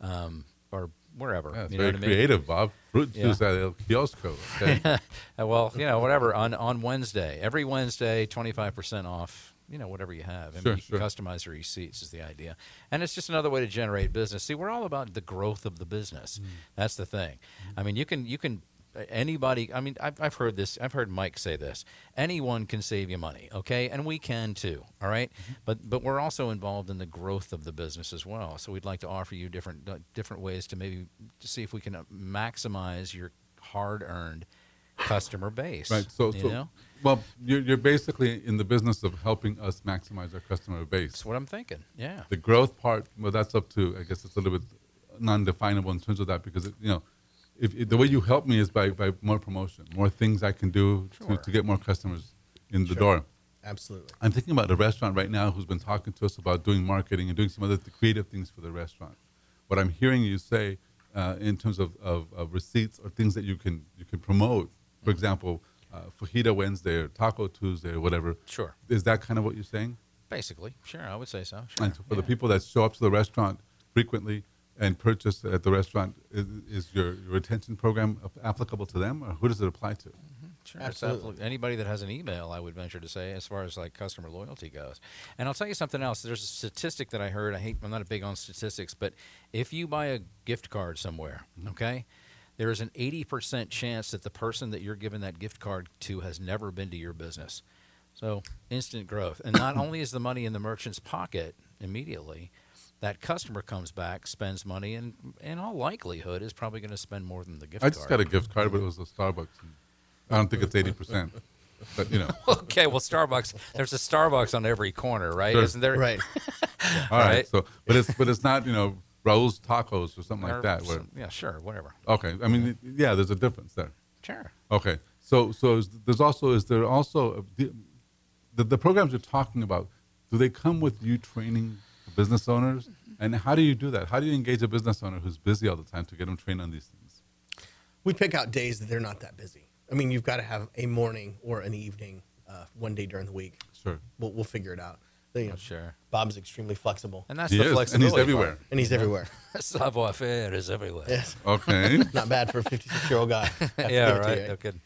um, or wherever. Yeah, you know very what I mean? creative, Bob. Fruit Yeah. juice at El Kiosco. Okay. Uh, well, you know, whatever on on Wednesday, every Wednesday, twenty five percent off. You know, whatever you have. I Sure, you can sure. customize your receipts is the idea, and it's just another way to generate business. See, we're all about the growth of the business. Mm. That's the thing. I mean, you can you can anybody. I mean, I've I've heard this. I've heard Mike say this. Anyone can save you money, okay, and we can too. All right? Mm-hmm. but but we're also involved in the growth of the business as well. So we'd like to offer you different uh, different ways to maybe to see if we can uh, maximize your hard earned customer base. Right. So, you so know? Well, you're, you're basically in the business of helping us maximize our customer base. That's what I'm thinking. Yeah. The growth part, well, that's up to, I guess it's a little bit non-definable in terms of that because, it, you know, if, if the way you help me is by, by more promotion, more things I can do Sure. to, to get more customers in the door. Absolutely. I'm thinking about a restaurant right now who's been talking to us about doing marketing and doing some other th- creative things for the restaurant. What I'm hearing you say uh, in terms of, of, of receipts or things that you can you can promote, for example, uh, Fajita Wednesday or Taco Tuesday or whatever. Sure. Is that kind of what you're saying? Basically, sure. I would say so. Sure. And so for the people that show up to the restaurant frequently and purchase at the restaurant, is, is your, your retention program applicable to them, or who does it apply to? Mm-hmm. Sure, it's Absolutely. absolutely- Anybody that has an email, I would venture to say, as far as like customer loyalty goes. And I'll tell you something else. There's a statistic that I heard. I hate. I'm not a big on statistics, but if you buy a gift card somewhere, mm-hmm. okay, there is an 80% chance that the person that you're giving that gift card to has never been to your business. So instant growth, and not only is the money in the merchant's pocket immediately. That customer comes back, spends money, and in all likelihood is probably going to spend more than the gift I card. I just got a gift card, but it was a Starbucks. And I don't think it's 80%. But, you know. okay, well, Starbucks. There's a Starbucks on every corner, right? Sure. Isn't there? Right. All right. Right. So, but it's but it's not you know Raul's Tacos or something Or like that. Where, yeah, sure, whatever. okay. I mean, yeah, there's a difference there. Sure. Okay. So so is, there's also is there also uh, the, the the programs you're talking about? Do they come with you training business owners? And how do you do that? How do you engage a business owner who's busy all the time to get them trained on these things? We pick out days that they're not that busy. I mean, you've got to have a morning or an evening, uh, one day during the week. Sure. We'll, we'll figure it out. You know, Sure. Bob's extremely flexible, And that's He the is, and flexibility. he's everywhere. and he's everywhere. Savoir faire is everywhere. Yes. Okay. Not bad for a 56 year old guy. Have Yeah, give it to right. you, No kidding.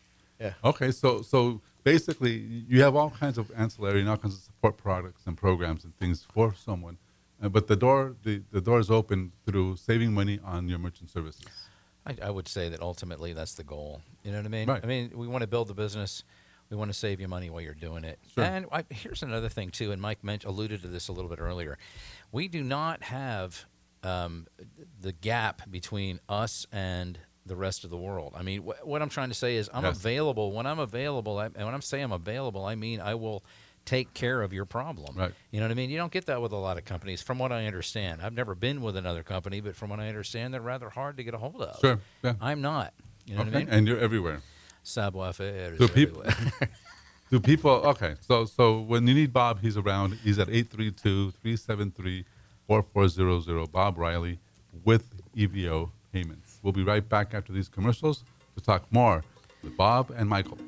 Okay, so so basically, you have all kinds of ancillary and all kinds of support products and programs and things for someone, uh, but the door the, the door is open through saving money on your merchant services. I, I would say that ultimately that's the goal. You know what I mean? Right. I mean, we want to build the business. We want to save you money while you're doing it. Sure. And I, here's another thing too, and Mike mentioned, alluded to this a little bit earlier. We do not have um, the gap between us and the rest of the world. I mean, wh- what I'm trying to say is I'm Yes. available when I'm available. I, and when I'm saying I'm available, I mean I will take care of your problem. Right. You know what I mean? You don't get that with a lot of companies, from what I understand. I've never been with another company, but from what I understand, they're rather hard to get a hold of. Sure, yeah. I'm not. You know okay, what I mean? and you're everywhere. Savoir faire peop- everywhere. Do people? Okay, so so when you need Bob, he's around. He's at 832-373-4400. Bob Riley with EVO Payments. We'll be right back after these commercials to talk more with Bob and Michael.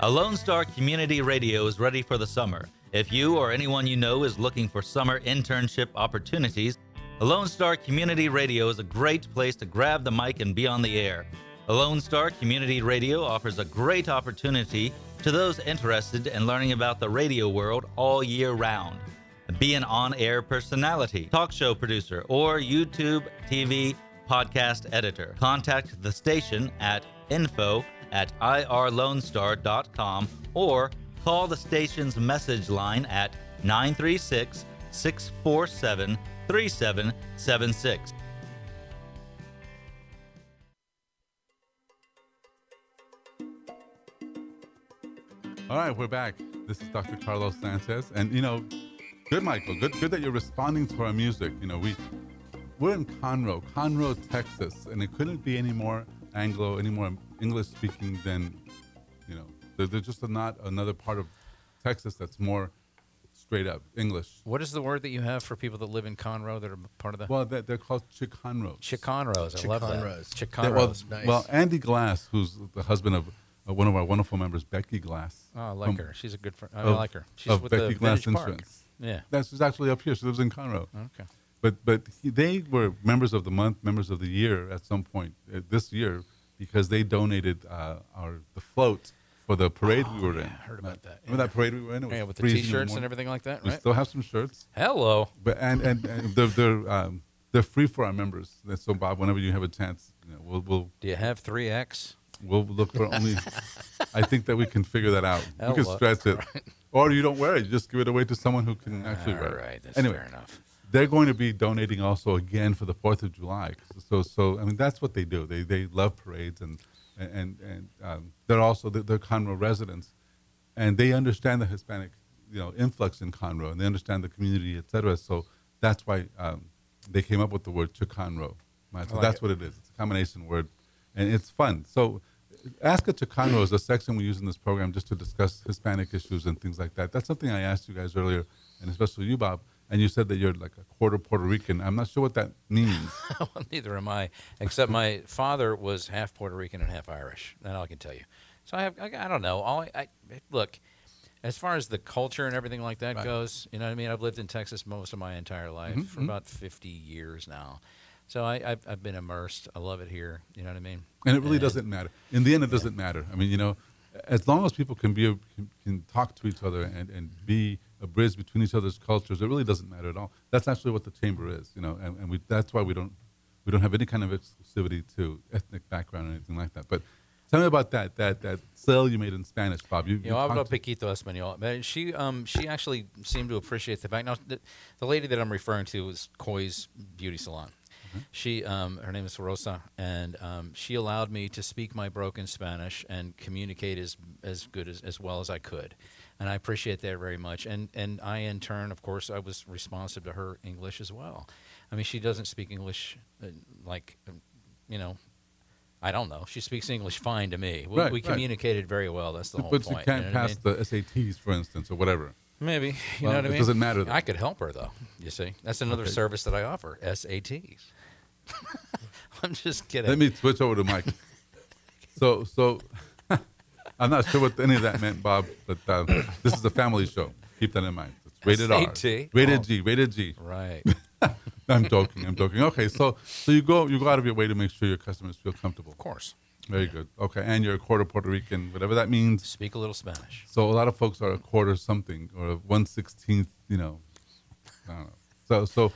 A Lone Star Community Radio is ready for the summer. If you or anyone you know is looking for summer internship opportunities, a Lone Star Community Radio is a great place to grab the mic and be on the air. A Lone Star Community Radio offers a great opportunity to those interested in learning about the radio world all year round. Be an on air personality, talk show producer, or YouTube, TV, podcast editor. Contact the station at info at irlonestar.com or call the station's message line at 936 647 3776. All right, we're back. This is Dr. Carlos Sanchez, and you know, good, Michael. Good, good that you're responding to our music. You know, we we're in Conroe, Conroe, Texas, and it couldn't be any more Anglo, any more English speaking than, you know, they're just not another part of Texas that's more straight up English. what is the word that you have for people that live in Conroe that are part of the Well, they're, they're called Chicanros. Chiconros? I love that. Chiconros. Yeah, well, Nice. well, Andy Glass, who's the husband of uh, one of our wonderful members, Becky Glass. Oh, I like from- her. She's a good friend. I of- like her. She's of with Becky the Glass Vintage Park. Insurance. Yeah. That's she's actually up here. She lives in Conroe. Okay. But but he, they were members of the month, members of the year at some point uh, this year because they donated uh, our the float for the parade we were in. I heard about that, Remember yeah. that parade we were in? It Yeah, with the T-shirts and everything like that, We right? still have some shirts, Hello. but and and, and they're they're, um, they're free for our members. And So Bob, whenever you have a chance, you know, we'll we'll Do you have three X? we'll look for only. I think that we can figure that out. we can Hello. stretch it, or you don't wear it. You just give it away to someone who can actually All wear it. right. That's anyway, fair enough. They're going to be donating also again for the Fourth of July. So, so I mean, that's what they do. They they love parades and and and um, they're also they're, they're Conroe residents, and they understand the Hispanic you know influx in Conroe and they understand the community, et cetera. So that's why um, they came up with the word Chicanro. Right? So like that's it. what it is. It's a combination word, and it's fun. So. Ask a Chicano is a section we use in this program just to discuss Hispanic issues and things like that. That's something I asked you guys earlier, and especially you, Bob. And you said that you're like a quarter Puerto Rican. I'm not sure what that means. well, neither am I, except my father was half Puerto Rican and half Irish. That all I can tell you. So I have, I, I don't know. All I, I look, as far as the culture and everything like that Right. goes, you know what I mean. I've lived in Texas most of my entire life Mhm, for mhm. about 50 years now. So I, I've, I've been immersed. I love it here. You know what I mean? And it really doesn't matter. In the end, it doesn't matter. I mean, you know, as long as people can be can, can talk to each other and, and be a bridge between each other's cultures, it really doesn't matter at all. That's actually what the chamber is, you know, and, and we, that's why we don't we don't have any kind of exclusivity to ethnic background or anything like that. But tell me about that that that sale you made in Spanish, Bob. You, You know, hablo poquito español. She, um, she actually seemed to appreciate the fact. Now, the, the lady that I'm referring to is Coy's Beauty Salon. She, um, her name is Rosa, and um, she allowed me to speak my broken Spanish and communicate as as good as, as well as I could, and I appreciate that very much. And and I, in turn, of course, I was responsive to her English as well. I mean, she doesn't speak English uh, like, um, you know. I don't know. She speaks English fine to me. We, Right, we right. communicated very well. That's the whole point. but you can't know what I pass mean? the SATs, for instance, or whatever. Maybe. You Well, know what I it mean? doesn't matter, though. I could help her though. You see, that's another Okay. service that I offer. SATs. I'm just kidding. Let me switch over to Mike. so, so I'm not sure what any of that meant, Bob, but uh, this is a family show. Keep that in mind. It's rated R, SAT? rated Oh. G, rated G. right. I'm joking. I'm joking. Okay, so so you go you go out of your way to make sure your customers feel comfortable. Of course. Very good. Okay, and you're a quarter Puerto Rican, whatever that means. Speak a little Spanish. So a lot of folks are a quarter something or a one sixteenth. You know, I don't know. So so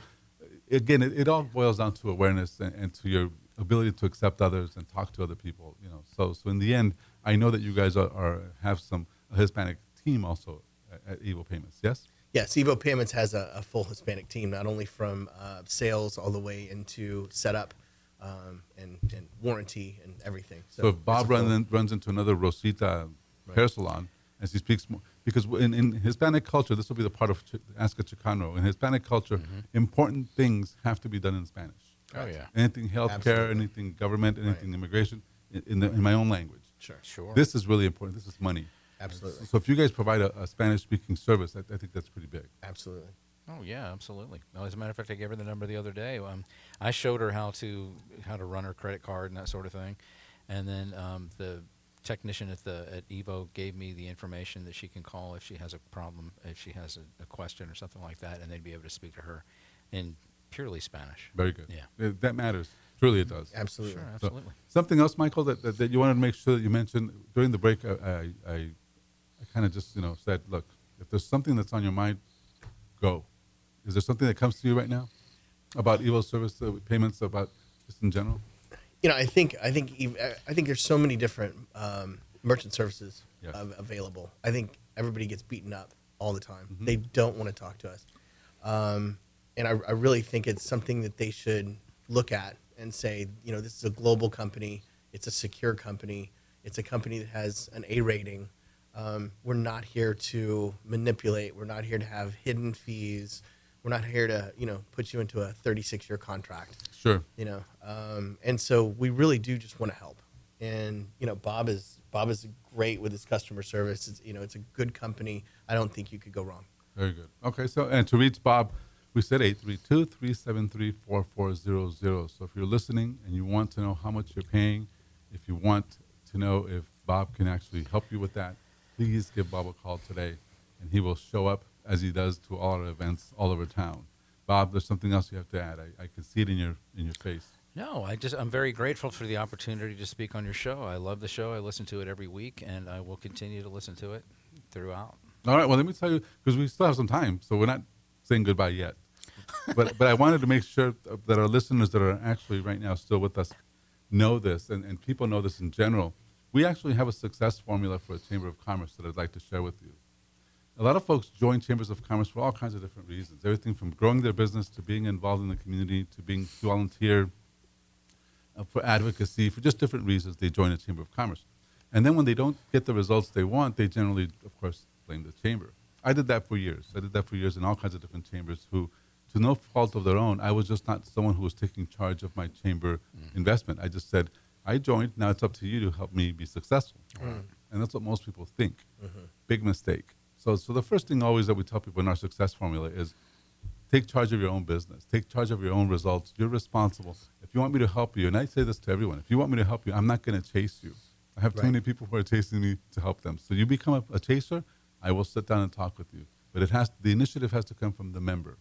again, it, it all boils down to awareness and, and to your ability to accept others and talk to other people. You know, so so in the end, I know that you guys are, are have some Hispanic team also at, at Evo Payments. Yes. Yes, Evo Payments has a, a full Hispanic team, not only from uh, sales all the way into setup um, and, and warranty and everything. So, if Bob a full- runs, in, runs into another Rosita hair salon and she speaks more, because in, in Hispanic culture, this will be the part of Ch- Ask a Chicano. In Hispanic culture, important things have to be done in Spanish. Oh yeah. Anything healthcare, Absolutely. anything government, anything immigration, in, in, the, in my own language. Sure, Sure. This is really important. This is money. absolutely, So if you guys provide a, a Spanish-speaking service, I, I think that's pretty big. absolutely. Oh yeah, absolutely. Well, as a matter of fact, I gave her the number the other day. Um, I showed her how to how to run her credit card and that sort of thing, and then um, the technician at the at Evo gave me the information that she can call if she has a problem, if she has a, a question or something like that, and they'd be able to speak to her in purely Spanish. Very good. Yeah. That matters. Truly, it does. Absolutely. Sure, So, absolutely. something else, Michael, that, that, that you wanted to make sure that you mentioned during the break. I, I, I, I kind of just you know said, look, if there's something that's on your mind, go. Is there something that comes to you right now about Evo service uh, payments, about just in general? you know, I think I think I think there's so many different um, merchant services Yes. av- available. I think everybody gets beaten up all the time. Mm-hmm. They don't want to talk to us, um, and I, I really think it's something that they should look at and say, you know, this is a global company. It's a secure company. It's a company that has an A rating. Um, we're not here to manipulate. We're not here to have hidden fees. We're not here to, you know, put you into a 36 year contract Sure. you know um, and so we really do just want to help and you know bob is bob is great with his customer service it's, you know it's a good company i don't think you could go wrong Very good. Okay, so and to reach Bob, we said 832-373-4400. So if you're listening and you want to know how much you're paying, if you want to know if Bob can actually help you with that, please give Bob a call today, and he will show up as he does to all our events all over town. Bob, there's something else you have to add. I, I can see it in your in your face. No, I just I'm very grateful for the opportunity to speak on your show. I love the show. I listen to it every week, and I will continue to listen to it throughout. All right. Well, let me tell you because we still have some time, so we're not saying goodbye yet. But but I wanted to make sure that our listeners that are actually right now still with us know this, and, and people know this in general. We actually have a success formula for a Chamber of Commerce that I'd like to share with you. a lot of folks join chambers of commerce for all kinds of different reasons. Everything from growing their business to being involved in the community to being volunteer uh, for advocacy for just different reasons. They join a chamber of commerce, and then when they don't get the results they want, they generally, of course, blame the chamber. I did that for years. I did that for years in all kinds of different chambers. Who, to no fault of their own, I was just not someone who was taking charge of my chamber mm. investment. I just said, I joined. Now it's up to you to help me be successful. And that's what most people think. Mm-hmm. Big mistake. So, so the first thing always that we tell people in our success formula is take charge of your own business. Take charge of your own results. You're responsible. If you want me to help you, and I say this to everyone, if you want me to help you, I'm not going to chase you. I have too Right. many people who are chasing me to help them. So you become a, a chaser, I will sit down and talk with you. But it has the initiative has to come from the member.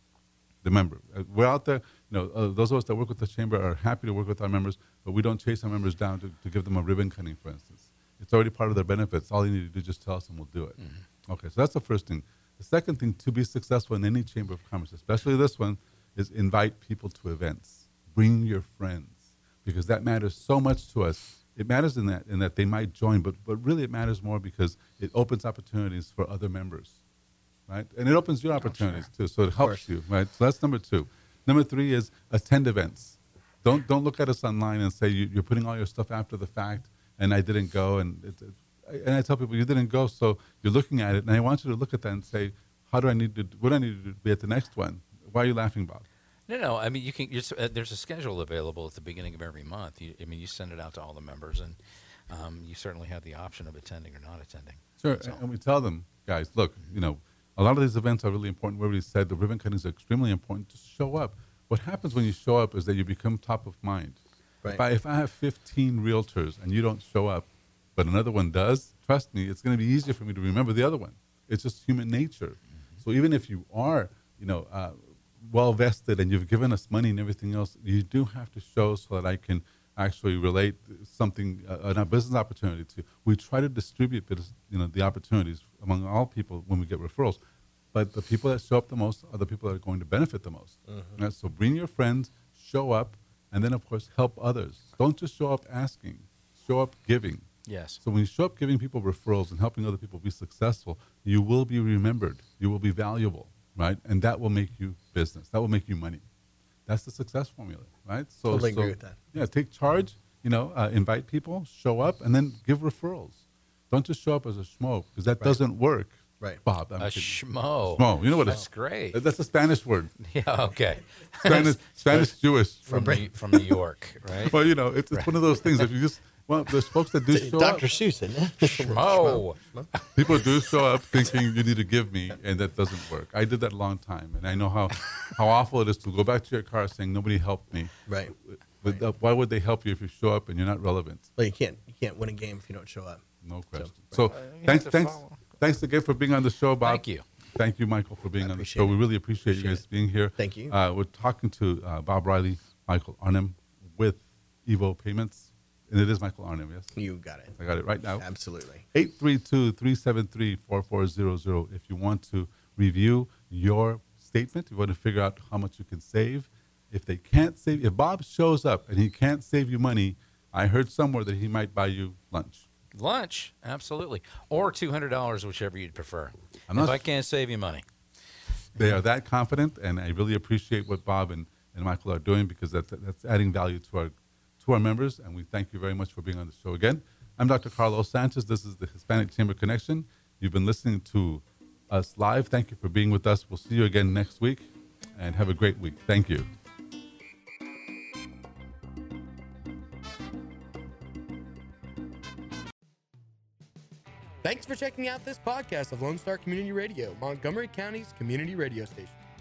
The member. Uh, We're out there. You know, uh, those of us that work with the chamber are happy to work with our members, but we don't chase our members down to, to give them a ribbon cutting, for instance. It's already part of their benefits. All you need to do is just tell us, and we'll do it. Okay, so that's the first thing. The second thing to be successful in any chamber of commerce, especially this one, is invite people to events. Bring your friends because that matters so much to us. It matters in that in that they might join, but but really it matters more because it opens opportunities for other members, right? And it opens your opportunities too, so it helps you, right? So that's number two. Number three is attend events. Don't don't look at us online and say you, you're putting all your stuff after the fact, and I didn't go, and it, it- and I tell people you didn't go, so you're looking at it, and I want you to look at that and say, how do I need to? What do I need to be at the next one? Why are you laughing, Bob? No, no. I mean, you can. You're, uh, there's a schedule available at the beginning of every month. You, I mean, you send it out to all the members, and um, you certainly have the option of attending or not attending. Sure, and we tell them, guys, look, you know, a lot of these events are really important. Where we already said the ribbon cutting is extremely important. Just show up. What happens when you show up is that you become top of mind. Right. If, I, if I have 15 realtors and you don't show up, but another one does, trust me, it's going to be easier for me to remember the other one. It's just human nature. So even if you are, you know, uh, well vested and you've given us money and everything else, you do have to show so that I can actually relate something, uh, a business opportunity to. We try to distribute, business- you know, the opportunities among all people when we get referrals. But the people that show up the most are the people that are going to benefit the most. Right? So bring your friends, show up, and then of course help others. Don't just show up asking. Show up giving. Yes. So when you show up giving people referrals and helping other people be successful, you will be remembered. You will be valuable, right? And that will make you business. That will make you money. That's the success formula, right? So, Totally so, agree with that. Yeah, take charge. You know, uh, invite people, show up, and then give referrals. Don't just show up as a schmo because that doesn't work. Right. Bob. I'm a kidding. schmo. Schmo. You know what? That's a, great. That's a Spanish word. Yeah. Okay. Spanish, Spanish Jewish. from New, from New York, right? Well, you know, it's, it's one of those things. If you just well, there's folks that do show up. Dr. Seuss, isn't it? Schmo. People do show up thinking you need to give me, and that doesn't work. I did that a long time, and I know how, how awful it is to go back to your car saying nobody helped me. Right. But uh, why would they help you if you show up and you're not relevant? Well, you can't you can't win a game if you don't show up. No question. So, thanks, to thanks, follow. thanks again for being on the show, Bob. Thank you. Thank you, Michael, for being I on the appreciate show. it. We really appreciate, you Appreciate guys it. being here. Thank you. Uh, we're talking to uh, Bob Riley, Michael Arnhem with Evo Payments, and it is Michael Arnhem. Yes, You got it. I got it right now. Absolutely. 832-373-4400 if you want to review your statement you want to figure out how much you can save if they can't save if bob shows up and he can't save you money i heard somewhere that he might buy you lunch Lunch, absolutely, or two hundred dollars, whichever you'd prefer. I'm if not- I can't save you money, they are that confident and i really appreciate what bob and, and michael are doing because that, that's adding value to our to our members and we thank you very much for being on the show again. I'm dr carlos sanchez. This is the hispanic chamber connection. You've been listening to us live. Thank you for being with us. We'll see you again next week and have a great week. Thank you. Thanks for checking out this podcast of Lone Star Community Radio, Montgomery County's community radio station.